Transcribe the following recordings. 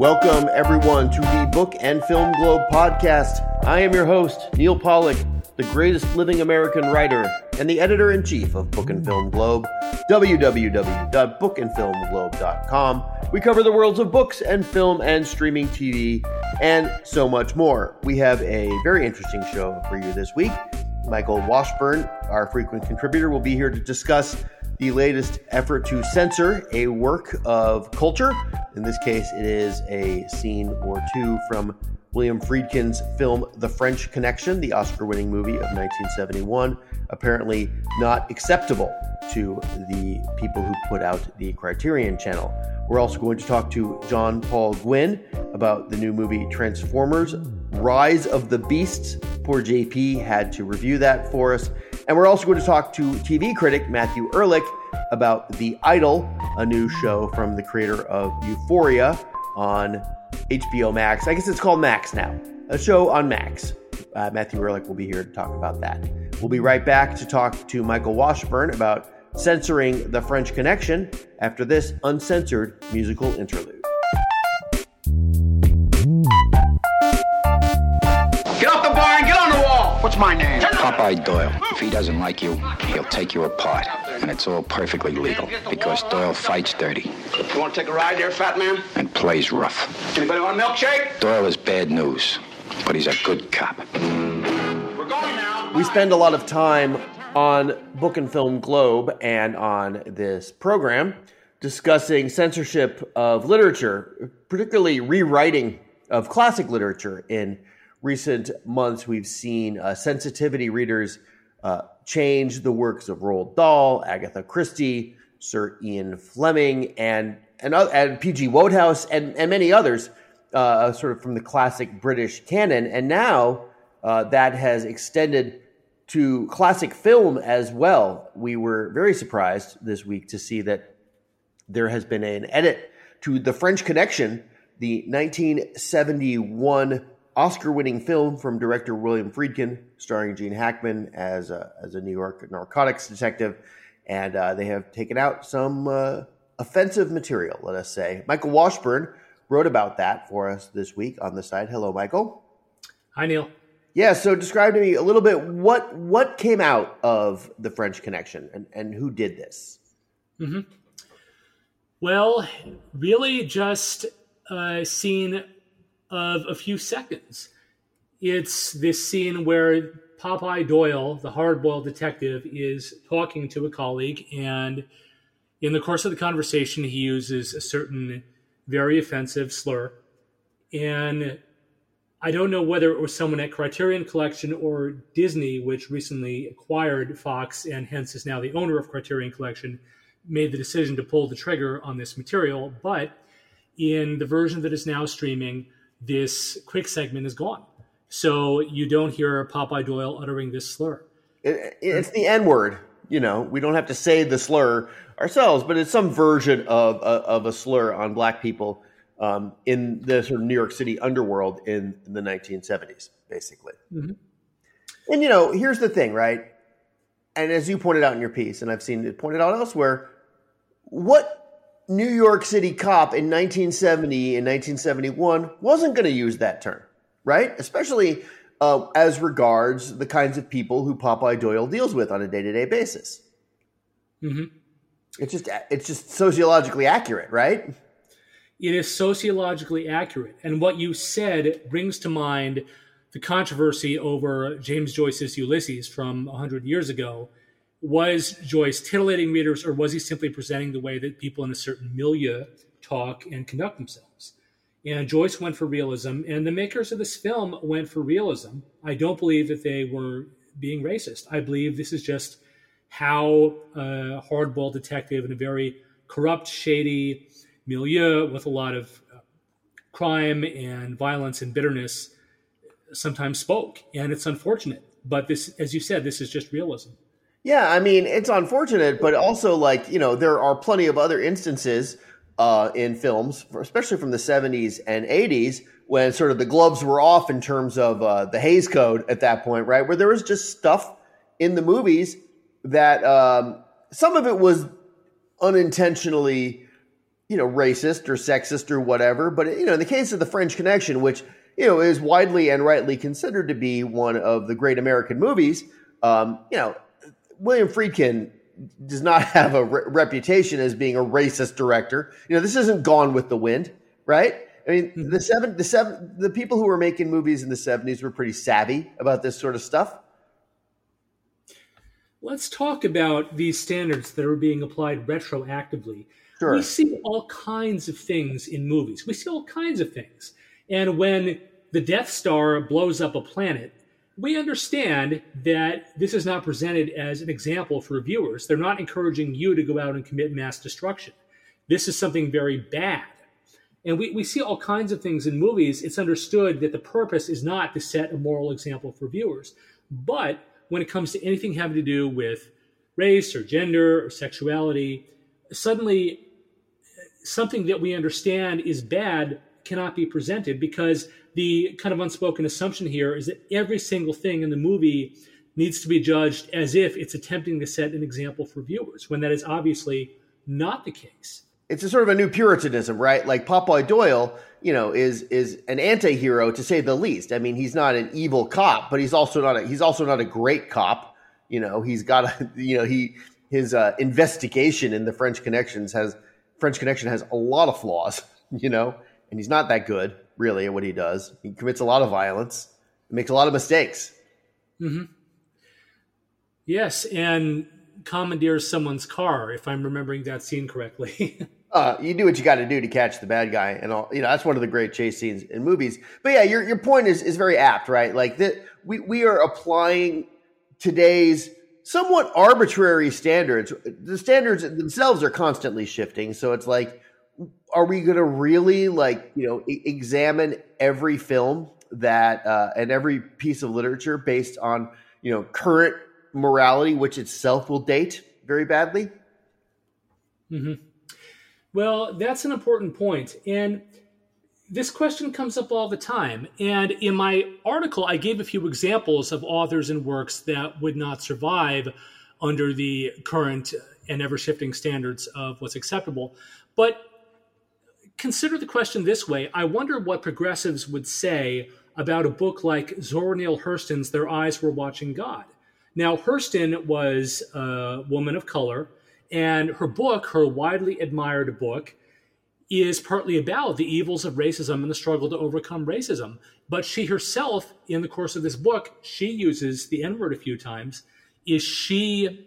Welcome, everyone, to the Book and Film Globe podcast. I am your host, Neal Pollack, the greatest living American writer and the editor in chief of Book and Film Globe, www.bookandfilmglobe.com. We cover the worlds of books and film and streaming TV and so much more. We have a very interesting show for you this week. Michael Washburn, our frequent contributor, will be here to discuss the latest effort to censor a work of culture. In this case, it is a scene or two from William Friedkin's film The French Connection, the Oscar winning movie of 1971, apparently not acceptable to the people who put out the Criterion channel. We're also going to talk to John Paul Guinn about the new movie Transformers Rise of the Beasts. Poor JP had to review that for us. And we're also going to talk to TV critic Matthew Ehrlich about The Idol, a new show from the creator of Euphoria on HBO Max. I guess it's called Max now. A show on Max. Uh, Matthew Ehrlich will be here to talk about that. We'll be right back to talk to Michael Washburn about censoring the French Connection after this uncensored musical interlude. What's my name? Popeye Doyle. If he doesn't like you, he'll take you apart. And it's all perfectly legal because Doyle fights dirty You want to take a ride there, fat man? and plays rough. Anybody want a milkshake? Doyle is bad news, but he's a good cop. We're going now. We spend a lot of time on Book and Film Globe and on this program discussing censorship of literature, particularly rewriting of classic literature. In recent months, we've seen uh, sensitivity readers uh, change the works of Roald Dahl, Agatha Christie, Sir Ian Fleming, and and, and P.G. Wodehouse, and, and many others, uh, sort of from the classic British canon. And now uh, that has extended to classic film as well. We were very surprised this week to see that there has been an edit to The French Connection, the 1971 Oscar winning film from director William Friedkin, starring Gene Hackman as a, as a New York narcotics detective. And uh, they have taken out some uh, offensive material, let us say. Michael Washburn wrote about that for us this week on the site. Hello, Michael. Hi, Neal. Yeah, so describe to me a little bit what what came out of the French Connection and, and who did this. Well, really just a scene of a few seconds. It's this scene where Popeye Doyle, the hard-boiled detective, is talking to a colleague, and in the course of the conversation, he uses a certain very offensive slur. And I don't know whether it was someone at Criterion Collection or Disney, which recently acquired Fox and hence is now the owner of Criterion Collection, made the decision to pull the trigger on this material. But in the version that is now streaming, this quick segment is gone. So you don't hear Popeye Doyle uttering this slur. It, it's the N word. You know, we don't have to say the slur ourselves, but it's some version of of, of a slur on black people um, in the sort of New York City underworld in, in the 1970s, basically. And you know, here's the thing, right? And as you pointed out in your piece, and I've seen it pointed out elsewhere, what New York City cop in 1970 and 1971 wasn't going to use that term, right? Especially uh, as regards the kinds of people who Popeye Doyle deals with on a day to day basis. Mhm. It's just it's just sociologically accurate, right? it is sociologically accurate. And what you said brings to mind the controversy over James Joyce's Ulysses from 100 years ago. Was Joyce titillating readers, or was he simply presenting the way that people in a certain milieu talk and conduct themselves? And Joyce went for realism, and the makers of this film went for realism. I don't believe that they were being racist. I believe this is just how a hardball detective in a very corrupt, shady milieu with a lot of uh, crime and violence and bitterness sometimes spoke. And it's unfortunate. But this, as you said, this is just realism. Yeah, I mean, it's unfortunate, but also like, you know, there are plenty of other instances uh, in films, especially from the 70s and 80s, when sort of the gloves were off in terms of uh, the Hays Code at that point, right? Where there was just stuff in the movies that um, some of it was unintentionally you know, racist or sexist or whatever. But you know, in the case of the French Connection, which you know is widely and rightly considered to be one of the great American movies, um, you know, William Friedkin does not have a re- reputation as being a racist director. You know, this isn't Gone with the Wind, right? I mean, mm-hmm. the seven, the seven, the people who were making movies in the seventies were pretty savvy about this sort of stuff. Let's talk about these standards that are being applied retroactively. Sure. We see all kinds of things in movies. We see all kinds of things. And when the Death Star blows up a planet, we understand that this is not presented as an example for viewers. They're not encouraging you to go out and commit mass destruction. This is something very bad. And we, we see all kinds of things in movies. It's understood that the purpose is not to set a moral example for viewers. But when it comes to anything having to do with race or gender or sexuality, suddenly uh, something that we understand is bad cannot be presented because the kind of unspoken assumption here is that every single thing in the movie needs to be judged as if it's attempting to set an example for viewers, when that is obviously not the case. It's a sort of a new puritanism, right? Like Popeye Doyle, you know, is is an anti-hero to say the least. I mean, he's not an evil cop, but he's also not a he's also not a great cop. You know, he's got a you know, he his uh, investigation in the French connections has French Connection has a lot of flaws, you know, and he's not that good really at what he does. He commits a lot of violence, makes a lot of mistakes. Mm-hmm. Yes, and commandeers someone's car, if I'm remembering that scene correctly. uh, you do what you got to do to catch the bad guy, and all. You know that's one of the great chase scenes in movies. But yeah, your your point is is very apt, right? Like that we we are applying today's somewhat arbitrary standards. The standards themselves are constantly shifting. So it's like, are we going to really like, you know, examine every film that, uh, and every piece of literature based on, you know, current morality, which itself will date very badly? Mm-hmm. Well, that's an important. And this question comes up all the time. And in my article, I gave a few examples of authors and works that would not survive under the current and ever shifting standards of what's acceptable. But consider the question this way I wonder what progressives would say about a book like Zora Neale Hurston's Their Eyes Were Watching God. Now, Hurston was a woman of color, and her book, her widely admired book, is partly about the evils of racism and the struggle to overcome racism. But she herself, in the course of this book, she uses the N word a few times. Is she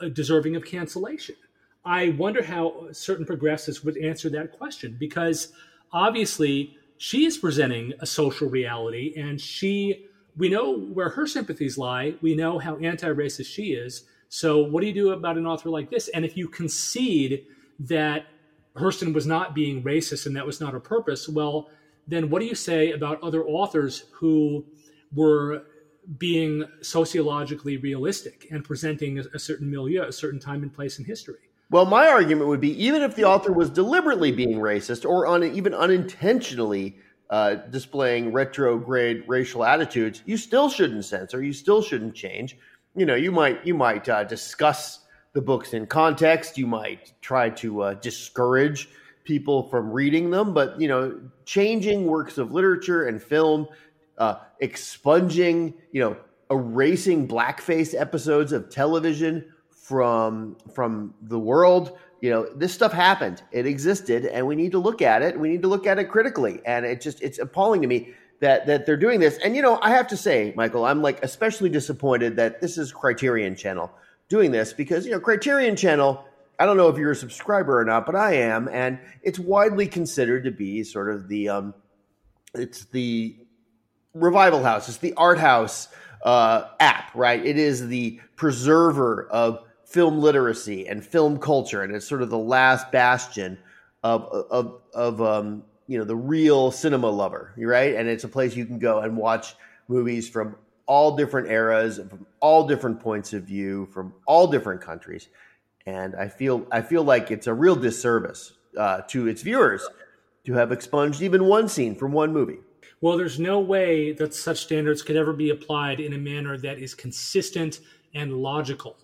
uh, deserving of cancellation? I wonder how certain progressives would answer that question because obviously she is presenting a social reality and she we know where her sympathies lie. We know how anti-racist she is. So what do you do about an author like this? And if you concede that Hurston was not being racist and that was not her purpose, well, then what do you say about other authors who were being sociologically realistic and presenting a, a certain milieu, a certain time and place in history? Well, my argument would be even if the author was deliberately being racist or un, even unintentionally uh, displaying retrograde racial attitudes, you still shouldn't censor. You still shouldn't change. You know, you might you might uh, discuss the books in context. You might try to uh, discourage people from reading them, but you know, changing works of literature and film, uh, expunging, you know, erasing blackface episodes of television from from the world. You know, this stuff happened. It existed, and we need to look at it. We need to look at it critically. And it just it's appalling to me that that they're doing this. And you know, I have to say, Michael, I'm like especially disappointed that this is Criterion Channel doing this because, you know, Criterion Channel, I don't know if you're a subscriber or not, but I am. And it's widely considered to be sort of the, um, it's the revival house, it's the art house uh, app, right? It is the preserver of film literacy and film culture. And it's sort of the last bastion of, of, of, um, you know, the real cinema lover, right? And it's a place you can go and watch movies from all different eras, from all different points of view, from all different countries, and I feel I feel like it's a real disservice uh, to its viewers to have expunged even one scene from one movie. Well, there's no way that such standards could ever be applied in a manner that is consistent and logical.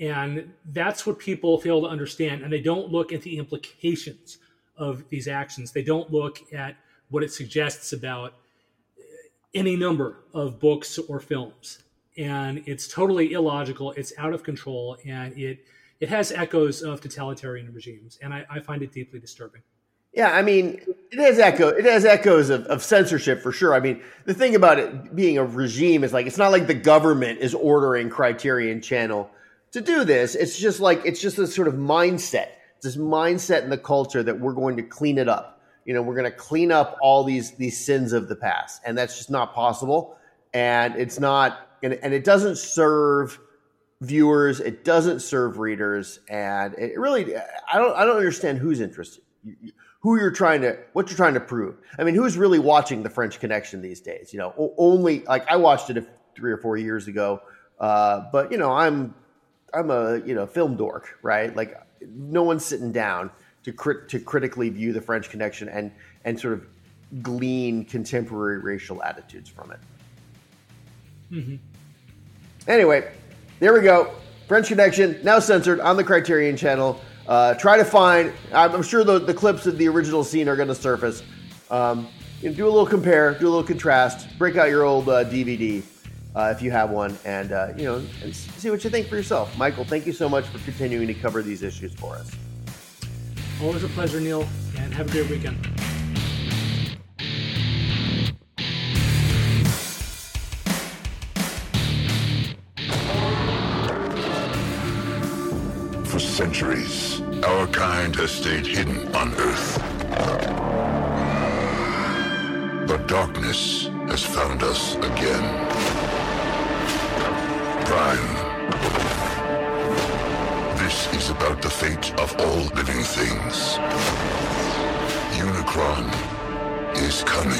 And that's what people fail to understand. And they don't look at the implications of these actions. They don't look at what it suggests about any number of books or films. And it's totally illogical. It's out of control. And it, it has echoes of totalitarian regimes. And I, I find it deeply disturbing. Yeah, I mean, it has echo. It has echoes of, of censorship for sure. I mean, the thing about it being a regime is like it's not like the government is ordering Criterion Channel to do this. It's just like it's just this sort of mindset. This mindset in the culture that we're going to clean it up. You know, we're going to clean up all these these sins of the past, and that's just not possible. And it's not, and, and it doesn't serve viewers. It doesn't serve readers, and it really, I don't, I don't understand who's interested who you're trying to what you're trying to prove. I mean, who's really watching the French Connection these days? You know, only like I watched it three or four years ago, uh, but you know, I'm I'm a you know film dork, right? Like no one's sitting down to crit- to critically view the French Connection and and sort of glean contemporary racial attitudes from it. Mm-hmm. Anyway, there we go. French Connection now censored on the Criterion Channel. Uh, try to find. I'm sure the, the clips of the original scene are going to surface. Um, you know, do a little compare, do a little contrast, break out your old uh, DVD uh, if you have one, and uh, you know, and see what you think for yourself. Michael, thank you so much for continuing to cover these issues for us. Always a pleasure, Neal, and have a great weekend. For centuries, our kind has stayed hidden on Earth. But darkness has found us again. This is about the fate of all living things. Unicron is coming.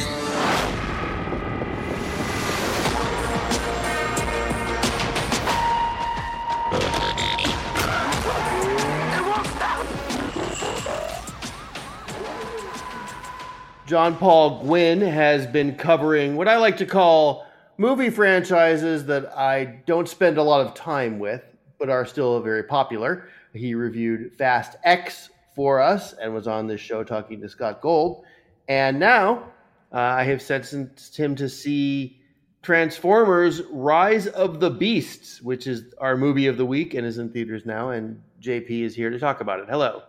John Paul Guinn has been covering what I like to call movie franchises that I don't spend a lot of time with, but are still very popular. He reviewed Fast X for us and was on this show talking to Scott Gold. And now uh, I have sentenced him to see Transformers Rise of the Beasts, which is our movie of the week and is in theaters now. And JP is here to talk about it. Hello.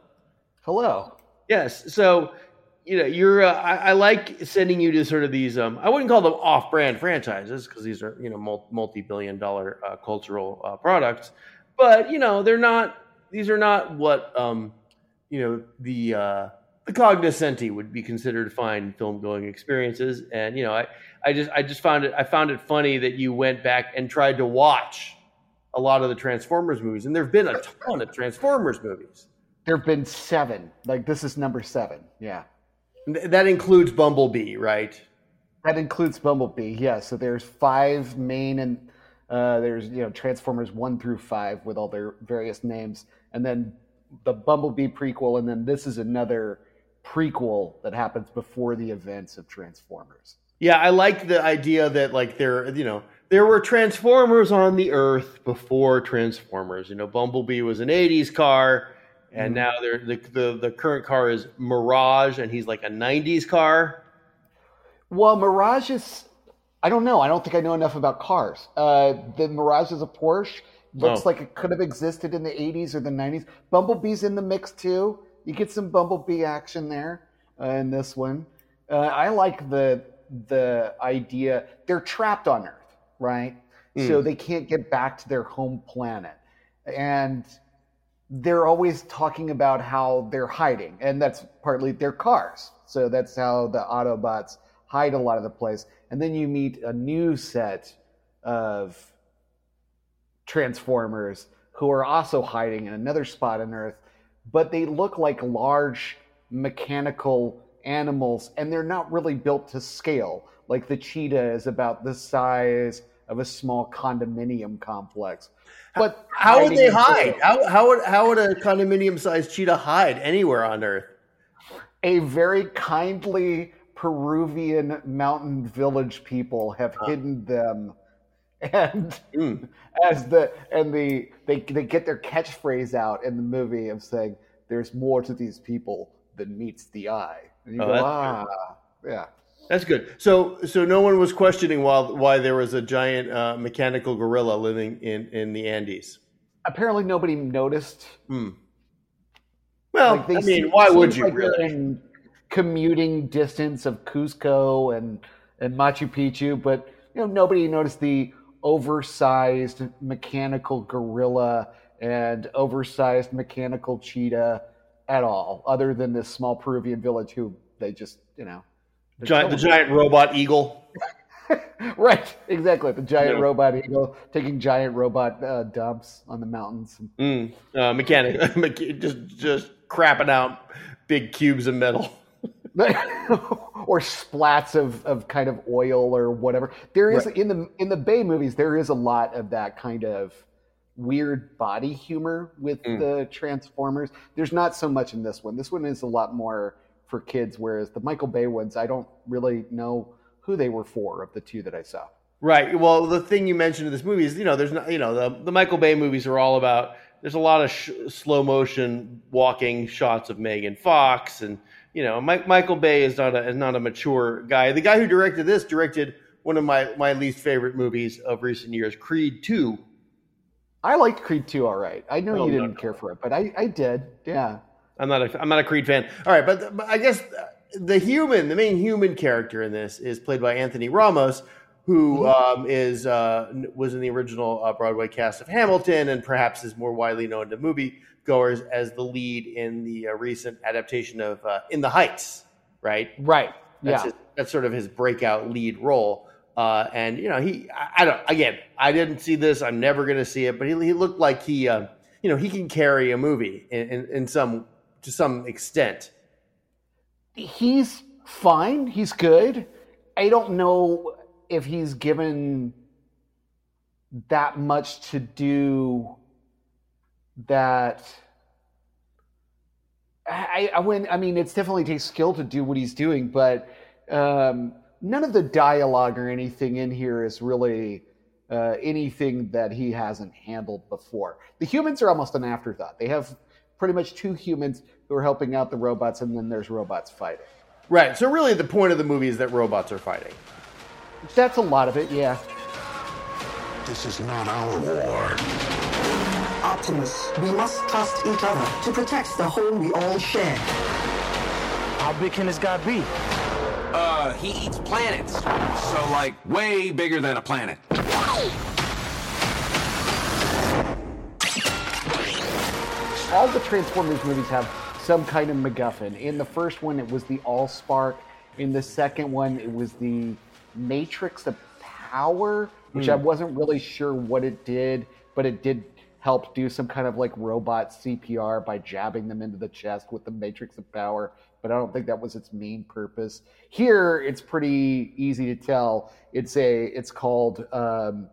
Hello. Yes. So you know, you're. Uh, I, I, like sending you to sort of these. Um, I wouldn't call them off-brand franchises because these are you know multi-billion-dollar uh, cultural uh, products, but you know they're not. These are not what um, you know the uh, the cognoscenti would be considered fine film-going experiences. And you know, I, I just I just found it I found it funny that you went back and tried to watch a lot of the Transformers movies, and there've been a ton of Transformers movies. There've been seven. Like this is number seven. Yeah. That includes Bumblebee, right? That includes Bumblebee, yeah. So there's five main and uh, there's you know Transformers one through five with all their various names, and then the Bumblebee prequel, and then this is another prequel that happens before the events of Transformers. Yeah, I like the idea that like there, you know, there were Transformers on the Earth before Transformers. You know, Bumblebee was an '80s car and mm-hmm. now the, the the current car is Mirage, and he's like a '90s car. Well, Mirage is. I don't know. I don't think I know enough about cars. Uh, the Mirage is a Porsche. Looks oh. like it could have existed in the '80s or the '90s. Bumblebee's in the mix too. You get some Bumblebee action there uh, in this one. Uh, I like the the idea they're trapped on Earth, right? Mm. So they can't get back to their home planet, and they're always talking about how they're hiding, and that's partly their cars. So that's how the Autobots hide a lot of the place. And then you meet a new set of Transformers who are also hiding in another spot on Earth, but they look like large mechanical animals, and they're not really built to scale. Like the cheetah is about the size of a small condominium complex. But how would they hide? How, how would how would a condominium-sized cheetah hide anywhere on Earth? A very kindly Peruvian mountain village people have hidden them and Mm. as the and the they they get their catchphrase out in the movie of saying, "There's more to these people than meets the eye." And you Oh, go, ah, yeah. That's good. So, so no one was questioning why why there was a giant uh, mechanical gorilla living in in the Andes. Apparently, nobody noticed. Hmm. Well, Like, I mean, why would you like really? In commuting distance of Cusco and and Machu Picchu, but you know nobody noticed the oversized mechanical gorilla and oversized mechanical cheetah at all, other than this small Peruvian village who they just you know. Giant, the giant robot eagle. right, exactly. The giant Yeah. robot eagle taking giant robot uh, dumps on the mountains. Mm, uh, mechanic, just just crapping out big cubes of metal. or splats of, of kind of oil or whatever. There is Right. in the in the Bay movies there is a lot of that kind of weird body humor with Mm. the Transformers. There's not so much in this one. This one is a lot more for kids, whereas the Michael Bay ones, I don't really know who they were for of the two that I saw. Right. Well, the thing you mentioned in this movie is, you know, there's not, you know, the, the Michael Bay movies are all about. There's a lot of sh- slow motion walking shots of Megan Fox, and you know, Mike, Michael Bay is not a is not a mature guy. The guy who directed this directed one of my my least favorite movies of recent years, Creed Two. I liked Creed 2 all right. I know you didn't no. care for it, but I, I did. Yeah. I'm not a I'm not a Creed fan. All right, but, but I guess the human, the main human character in this is played by Anthony Ramos, who um, is uh, was in the original uh, Broadway cast of Hamilton, and perhaps is more widely known to movie goers as the lead in the uh, recent adaptation of uh, In the Heights. Right. Right. That's yeah. his, that's sort of his breakout lead role. Uh, and you know, he I, I don't again, I didn't see this. I'm never going to see it, but he, he looked like he, uh, you know, he can carry a movie in, in, in some to some extent. he's fine. He's good. I don't know if he's given that much to do that. I, I when I mean it's definitely takes skill to do what he's doing, but um, none of the dialogue or anything in here is really uh, anything that he hasn't handled before. The humans are almost an afterthought. They have pretty much two humans who are helping out the robots, and then there's robots fighting. Right. So really, the point of the movie is that robots are fighting. That's a lot of it, yeah. This is not our war. Optimus, we must trust each other to protect the home we all share. How big can this guy be? Uh, he eats planets. So, like, way bigger than a planet. All the Transformers movies have some kind of MacGuffin. In the first one, it was the Allspark. In the second one, it was the Matrix of Power, which I wasn't really sure what it did, but it did help do some kind of like robot CPR by jabbing them into the chest with the Matrix of Power. But I don't think that was its main purpose. Here, it's pretty easy to tell. It's a. It's called. Um,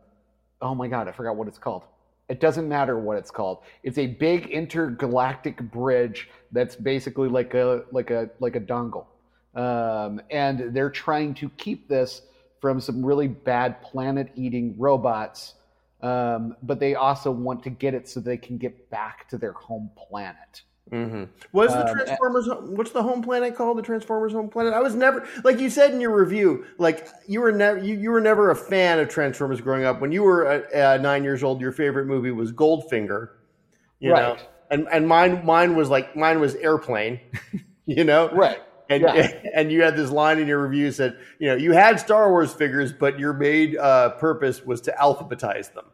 oh my god, I forgot what it's called. It doesn't matter what it's called. It's a big intergalactic bridge that's basically like a like a like a dongle, um, and they're trying to keep this from some really bad planet-eating robots. Um, but they also want to get it so they can get back to their home planet. Mm-hmm. What's the Um, Transformers? what's the home planet called? The Transformers home planet. I was never like you said in your review. Like you were never you, you were never a fan of Transformers growing up. When you were nine years old, your favorite movie was Goldfinger. You know, Right. and and mine mine was like mine was Airplane. you know, Right. And Yeah. and you had this line in your review said, you know, you had Star Wars figures, but your main uh, purpose was to alphabetize them.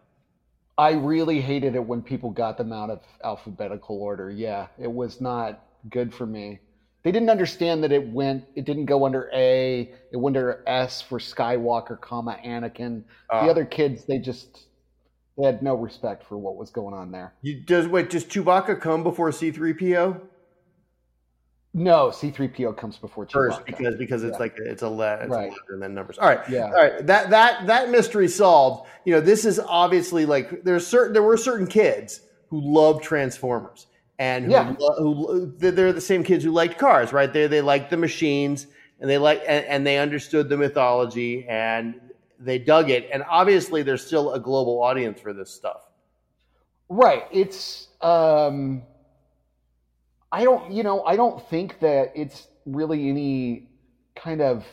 I really hated it when people got them out of alphabetical order. Yeah, it was not good for me. They didn't understand that it went. It didn't go under A. It went under S for Skywalker, comma Anakin. Ah. the other kids, they just they had no respect for what was going on there. You, does wait? Does Chewbacca come before C three PO? No, C-3PO comes before first Chewbacca. because because it's Yeah. like it's a le- it's Right. letter and then numbers. All right, Yeah. all right. That that that mystery solved. You know, this is obviously like there's certain there were certain kids who loved Transformers and who, Yeah. who they're- they're the same kids who liked cars, right? They they liked the machines and they like and, and they understood the mythology and they dug it. And obviously, there's still a global audience for this stuff. Right. It's um I don't you know, I don't think that it's really any kind of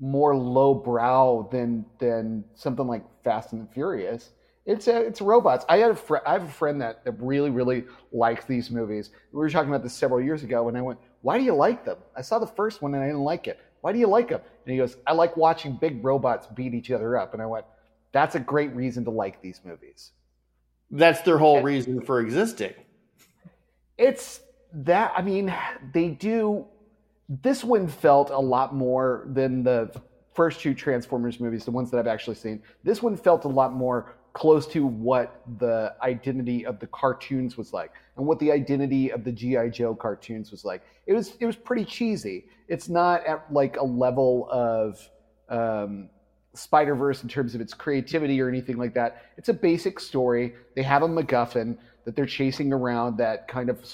more lowbrow than than something like Fast and the Furious. It's a, it's robots. I had a fr- I have a friend that, that really really likes these movies. We were talking about this several years ago, and I went, "Why do you like them?" I saw the first one and I didn't like it. Why do you like them? And he goes, "I like watching big robots beat each other up." And I went, "That's a great reason to like these movies." That's their whole reason for existing. It's that I mean, they do. This one felt a lot more than the first two Transformers movies, the ones that I've actually seen. This one felt a lot more close to what the identity of the cartoons was like and what the identity of the GI Joe cartoons was like. It was it was pretty cheesy. It's not at like a level of um, Spider Verse in terms of its creativity or anything like that. It's a basic story. They have a MacGuffin that they're chasing around that kind of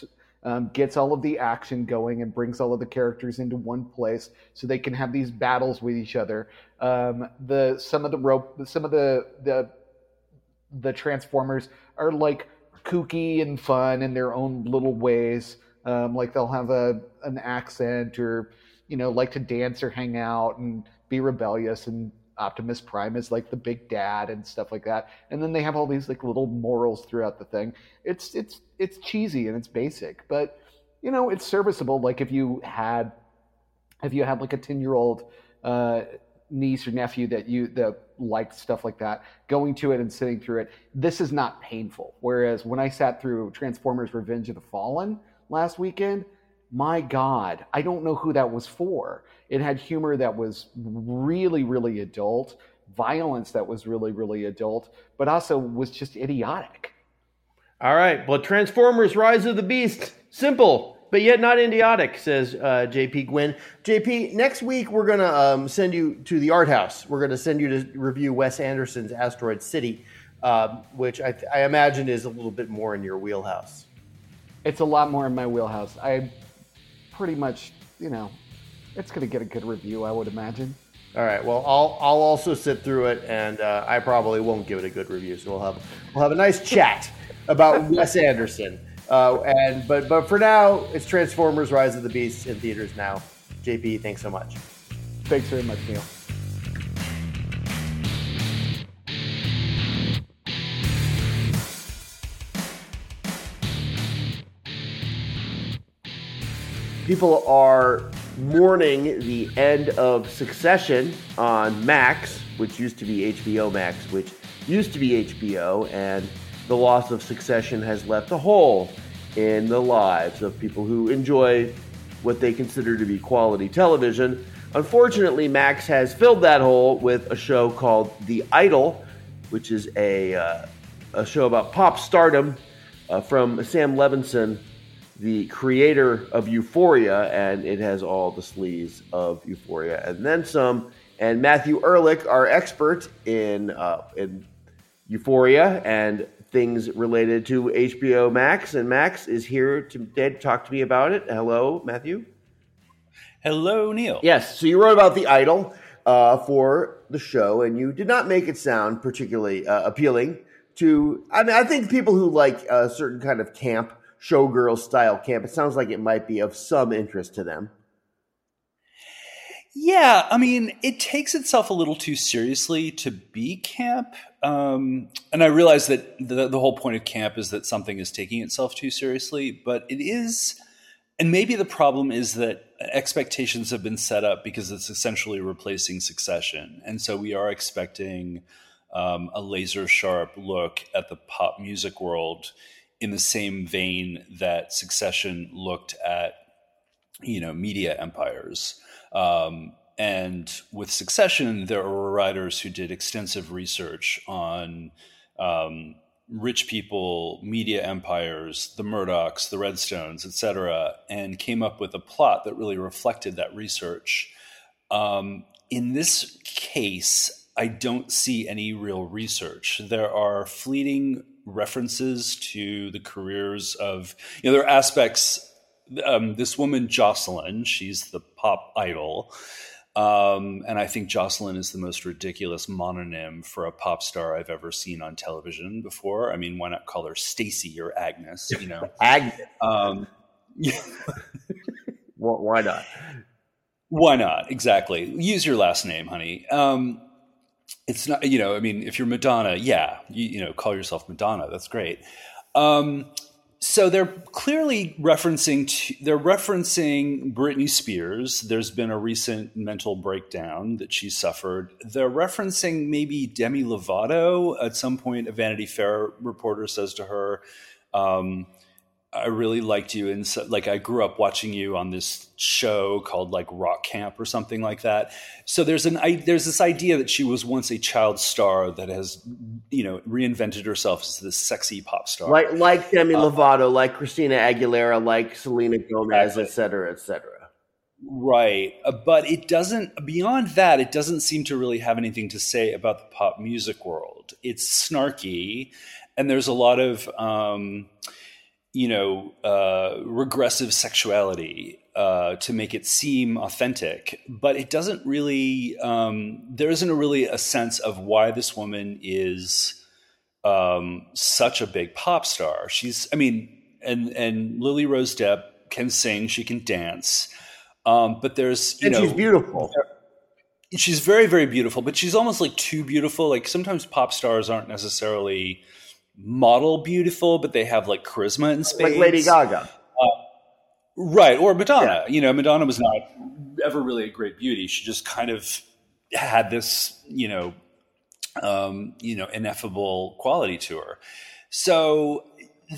um, gets all of the action going and brings all of the characters into one place so they can have these battles with each other. Um, the some of the rope, some of the the the Transformers are like kooky and fun in their own little ways. Um, like they'll have a an accent or you know like to dance or hang out and be rebellious and Optimus Prime is like the big dad and stuff like that. And then they have all these like little morals throughout the thing. It's it's it's cheesy and it's basic, but you know it's serviceable. Like if you had if you had like a ten year old uh, niece or nephew that you that liked stuff like that, going to it and sitting through it, this is not painful. Whereas when I sat through Transformers: Revenge of the Fallen last weekend, my God, I don't know who that was for. It had humor that was really, really adult, violence that was really, really adult, but also was just idiotic. All right. Well, Transformers Rise of the Beast, simple, but yet not idiotic, says uh, JP Guinn. JP, next week we're going to um, send you to the art house. We're going to send you to review Wes Anderson's Asteroid City, uh, which I, I imagine is a little bit more in your wheelhouse. It's a lot more in my wheelhouse. I pretty much, you know, it's going to get a good review, I would imagine. All right. Well, I'll I'll also sit through it, and uh, I probably won't give it a good review. So we'll have we'll have a nice chat about Wes Anderson. Uh, and but but for now, it's Transformers: Rise of the Beasts in theaters now. JP, thanks so much. Thanks very much, Neal. People are mourning the end of Succession on Max, which used to be HBO Max, which used to be HBO, and the loss of Succession has left a hole in the lives of people who enjoy what they consider to be quality television. Unfortunately, Max has filled that hole with a show called The Idol, which is a, uh, a show about pop stardom uh, from Sam Levinson the creator of Euphoria, and it has all the sleaze of Euphoria and then some. And Matthew Ehrlich, our expert in uh, in Euphoria and things related to HBO Max, and Max is here today to talk to me about it. Hello, Matthew. Hello, Neal. Yes, so you wrote about the idol uh, for the show, and you did not make it sound particularly uh, appealing to. I mean, I think people who like a certain kind of camp showgirl style camp. It sounds like it might be of some interest to them. Yeah, I mean, it takes itself a little too seriously to be camp. Um, and I realize that the, the whole point of camp is that something is taking itself too seriously, but it is. And maybe the problem is that expectations have been set up because it's essentially replacing succession. And so we are expecting um, a laser sharp look at the pop music world in the same vein that Succession looked at, you know, media empires. Um, and with Succession, there were writers who did extensive research on um, rich people, media empires, the Murdochs, the Redstones, et cetera, and came up with a plot that really reflected that research. Um, in this case, I don't see any real research. There are fleeting references to the careers of you know there are aspects um, this woman jocelyn she's the pop idol Um, and I think Jocelyn is the most ridiculous mononym for a pop star I've ever seen on television before. I mean, why not call her Stacy or Agnes? You know, Agnes. Um, why not? Why not? Exactly. Use your last name, honey. Um, it's not, you know, I mean, if you're Madonna, yeah, you, you know, call yourself Madonna. That's great. Um, so they're clearly referencing they're referencing Britney Spears. There's been a recent mental breakdown that she suffered. They're referencing maybe Demi Lovato. At some point, a Vanity Fair reporter says to her, um, I really liked you, and so, like I grew up watching you on this show called like Rock Camp or something like that. So there's an I, there's this idea that she was once a child star that has you know reinvented herself as this sexy pop star, like like Demi uh, Lovato, like Christina Aguilera, like Selena Gomez, etc., cetera, etc. Cetera. Right, uh, but it doesn't. Beyond that, it doesn't seem to really have anything to say about the pop music world. It's snarky, and there's a lot of. Um, you know, uh, regressive sexuality uh, to make it seem authentic, but it doesn't really. Um, there isn't a really a sense of why this woman is um, such a big pop star. She's, I mean, and and Lily Rose Depp can sing, she can dance, um, but there's you and know, she's beautiful. She's very very beautiful, but she's almost like too beautiful. Like sometimes pop stars aren't necessarily model beautiful, but they have like charisma and space. Like Lady Gaga. Uh, right. Or Madonna. Yeah. You know, Madonna was not ever really a great beauty. She just kind of had this, you know, um, you know, ineffable quality to her. So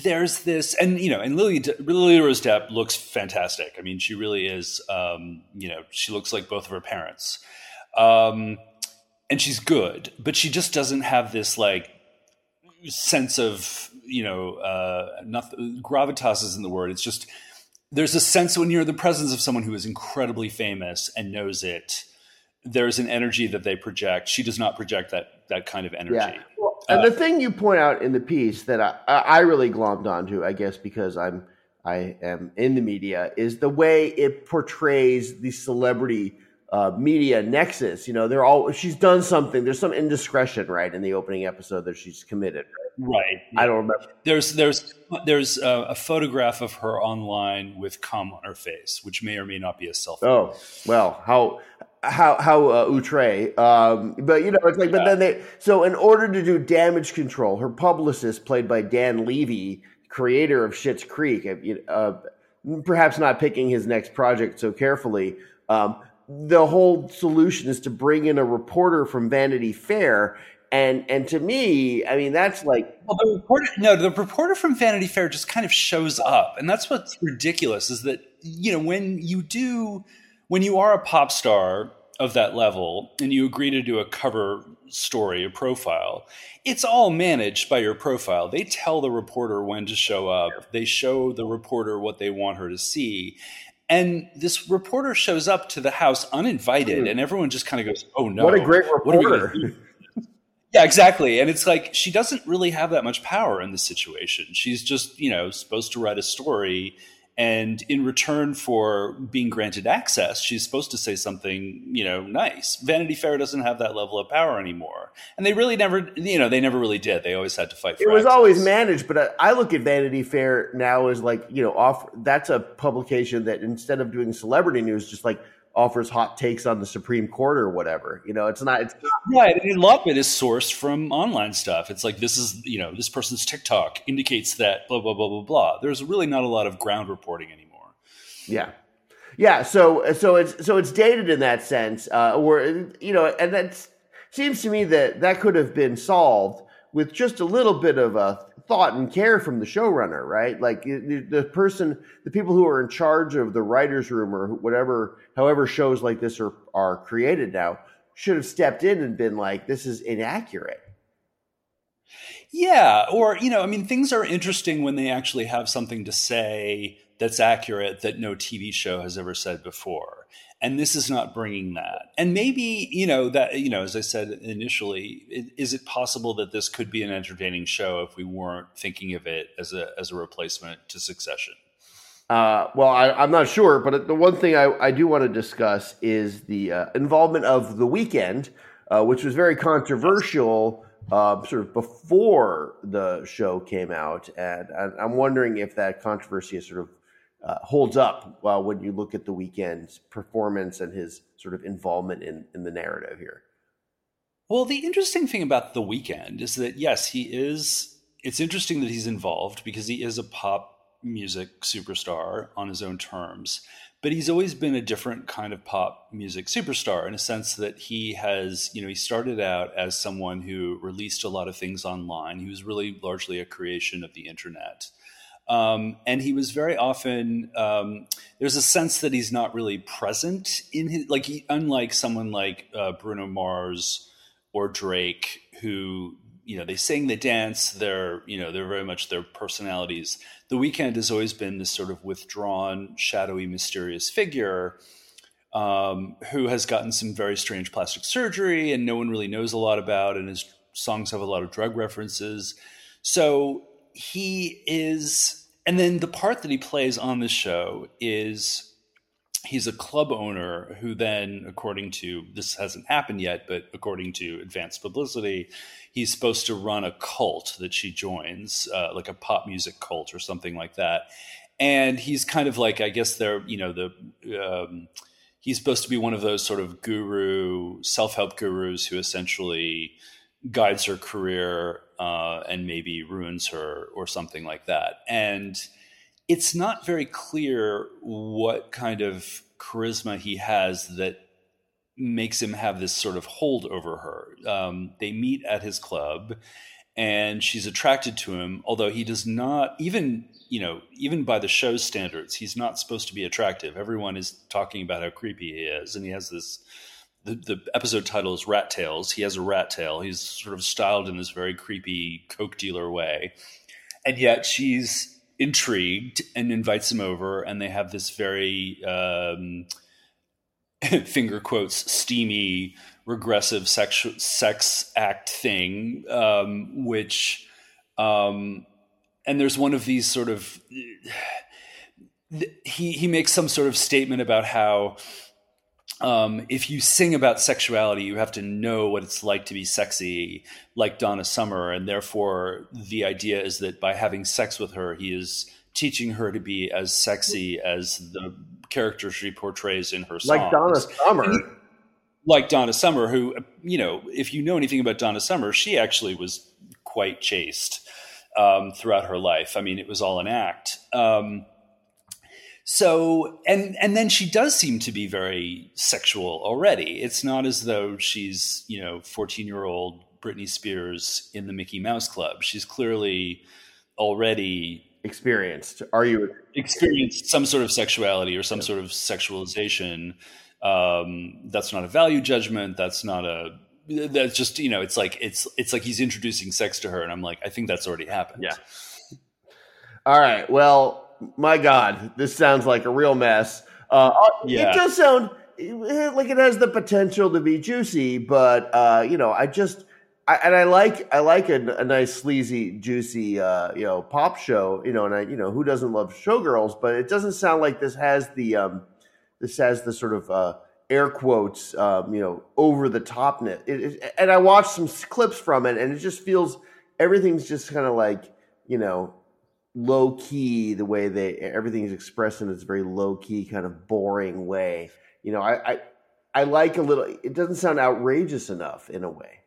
there's this, and you know, and Lily, Lily Rose Depp looks fantastic. I mean, she really is. Um, you know, she looks like both of her parents, um, and she's good, but she just doesn't have this like sense of you know uh, gravitas isn't the word. It's just there's a sense when you're in the presence of someone who is incredibly famous and knows it. There's an energy that they project. She does not project that that kind of energy. Yeah. Well, and uh, the thing you point out in the piece that I, I really glommed onto, I guess, because I'm I am in the media, is the way it portrays the celebrity uh, media nexus. You know, they're all she's done something. There's some indiscretion, right, in the opening episode that she's committed. Right. right. I don't remember. There's there's there's a, a, photograph of her online with cum on her face, which may or may not be a selfie. Oh well, how how how uh, outre. Um, but you know, it's like, yeah. but then they so in order to do damage control, her publicist, played by Dan Levy, creator of Schitt's Creek, uh, uh, perhaps not picking his next project so carefully. Um, the whole solution is to bring in a reporter from Vanity Fair. And and to me, I mean, that's like well, the reporter. No, the reporter from Vanity Fair just kind of shows up, and that's what's ridiculous. Is that you know when you do when you are a pop star of that level and you agree to do a cover story, a profile, it's all managed by your profile. They tell the reporter when to show up. They show the reporter what they want her to see. And this reporter shows up to the house uninvited, hmm. and everyone just kind of goes, "Oh no! What a great reporter!" yeah, exactly. And it's like she doesn't really have that much power in this situation. She's just, you know, supposed to write a story and in return for being granted access, she's supposed to say something, you know, nice. Vanity Fair doesn't have that level of power anymore, and they really never, you know, they never really did. They always had to fight. it was access. always managed, but I look at Vanity Fair now as like, you know, off. That's a publication that instead of doing celebrity news, just like offers hot takes on the Supreme Court or whatever. You know, it's not. It's not. right. And a lot of it is sourced from online stuff. It's like this is you know this person's TikTok indicates that blah blah blah blah blah. There's really not a lot of ground reporting anymore. Yeah. Yeah, so so it's so it's dated in that sense, uh, where you know, and that seems to me that that could have been solved with just a little bit of a thought and care from the showrunner, right? Like the person, the people who are in charge of the writers' room or whatever, however shows like this are are created now, should have stepped in and been like, "This is inaccurate." Yeah, or you know, I mean, things are interesting when they actually have something to say that's accurate that no TV show has ever said before. And this is not bringing that. And maybe, you know, that, you know, as I said initially, is it possible that this could be an entertaining show if we weren't thinking of it as a, as a replacement to Succession? Uh, well, I, am not sure, but the one thing I, I do want to discuss is the uh, involvement of the Weeknd uh, which was very controversial uh, sort of before the show came out, and I'm wondering if that controversy is sort of uh, holds up when you look at the Weeknd's performance and his sort of involvement in in the narrative here. Well, the interesting thing about the Weeknd is that yes, he is. It's interesting that he's involved because he is a pop music superstar on his own terms. But he's always been a different kind of pop music superstar in a sense that he has, you know, he started out as someone who released a lot of things online. He was really largely a creation of the internet. Um, and he was very often um, there's a sense that he's not really present in his like he, unlike someone like uh, Bruno Mars or Drake who you know they sing they dance they're you know they're very much their personalities. The Weeknd has always been this sort of withdrawn shadowy mysterious figure um, who has gotten some very strange plastic surgery and no one really knows a lot about and his songs have a lot of drug references. So he is and then the part that he plays on the show is he's a club owner who then according to this hasn't happened yet but according to advanced publicity he's supposed to run a cult that she joins uh, like a pop music cult or something like that. And he's kind of like i guess they're you know the um, he's supposed to be one of those sort of guru self-help gurus who essentially guides her career uh, and maybe ruins her or something like that and it's not very clear what kind of charisma he has that makes him have this sort of hold over her. Um, they meet at his club, and she's attracted to him, although he does not even you know even by the show's standards, he's not supposed to be attractive. Everyone is talking about how creepy he is, and he has this. The, the episode title is Rat Tails. He has a rat tail. He's sort of styled in this very creepy coke dealer way, and yet she's intrigued and invites him over, and they have this very um, finger quotes steamy regressive sex sex act thing, um, which um, and there's one of these sort of he he makes some sort of statement about how um, if you sing about sexuality, you have to know what it's like to be sexy, like Donna Summer, and therefore the idea is that by having sex with her, he is teaching her to be as sexy as the character she portrays in her songs. Like Donna Summer. Like Donna Summer, who, you know, if you know anything about Donna Summer, she actually was quite chaste um, throughout her life. I mean, it was all an act. Um, so and and then she does seem to be very sexual already. It's not as though she's you know 14 year old britney spears in the mickey mouse club. She's clearly already experienced. Are you experienced some sort of sexuality or some sort of sexualization. Um, that's not a value judgment. That's not a that's just you know it's like it's it's like he's introducing sex to her and i'm like i think that's already happened. Yeah. All right. Well my God, this sounds like a real mess. Uh, uh, yeah. It does sound like it has the potential to be juicy, but uh, you know, I just I, and I like I like a, a nice sleazy, juicy, uh, you know, pop show. You know, and I you know who doesn't love showgirls, but it doesn't sound like this has the um, this has the sort of uh, air quotes, um, you know, over the topness. It, it, and I watched some clips from it, and it just feels everything's just kind of like you know low key the way they everything is expressed in this very low key kind of boring way. You know, I, I I like a little. It doesn't sound outrageous enough in a way.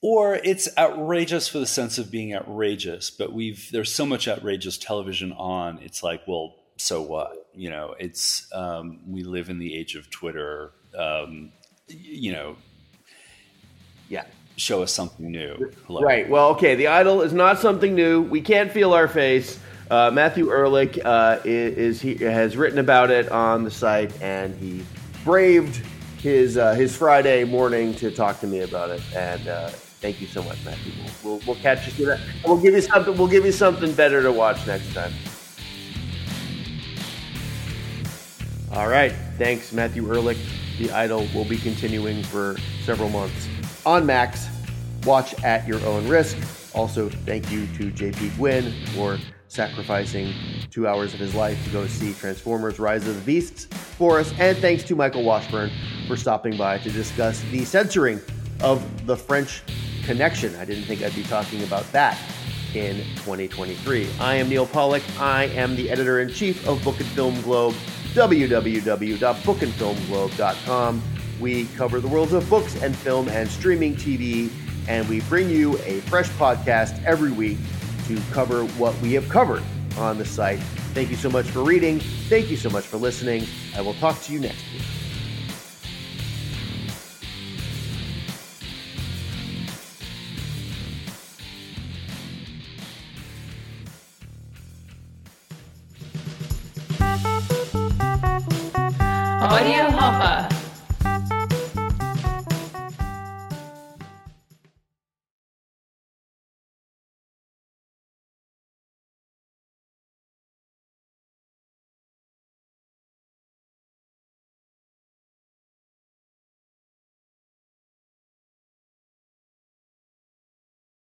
Or it's outrageous for the sense of being outrageous, but we've there's so much outrageous television on. It's like, well, so what? You know, it's um, we live in the age of Twitter. Um, you know, yeah, show us something new. Right. Well, okay. The idol is not something new. We can't feel our face. Uh, Matthew Ehrlich uh, is, is he has written about it on the site, and he braved his uh, his Friday morning to talk to me about it. And uh, thank you so much, Matthew. We'll, we'll, we'll catch you that. We'll give you something. We'll give you something better to watch next time. All right. Thanks, Matthew Ehrlich. The Idol will be continuing for several months on Max. Watch at your own risk. Also, thank you to JP Guinn for sacrificing two hours of his life to go see Transformers Rise of the Beasts for us. And thanks to Michael Washburn for stopping by to discuss the censoring of the French Connection. I didn't think I'd be talking about that in 2023. I am Neal Pollack. I am the editor in chief of Book and Film Globe, www.bookandfilmglobe.com. We cover the worlds of books and film and streaming TV, and we bring you a fresh podcast every week to cover what we have covered on the site. Thank you so much for reading. Thank you so much for listening. I will talk to you next week.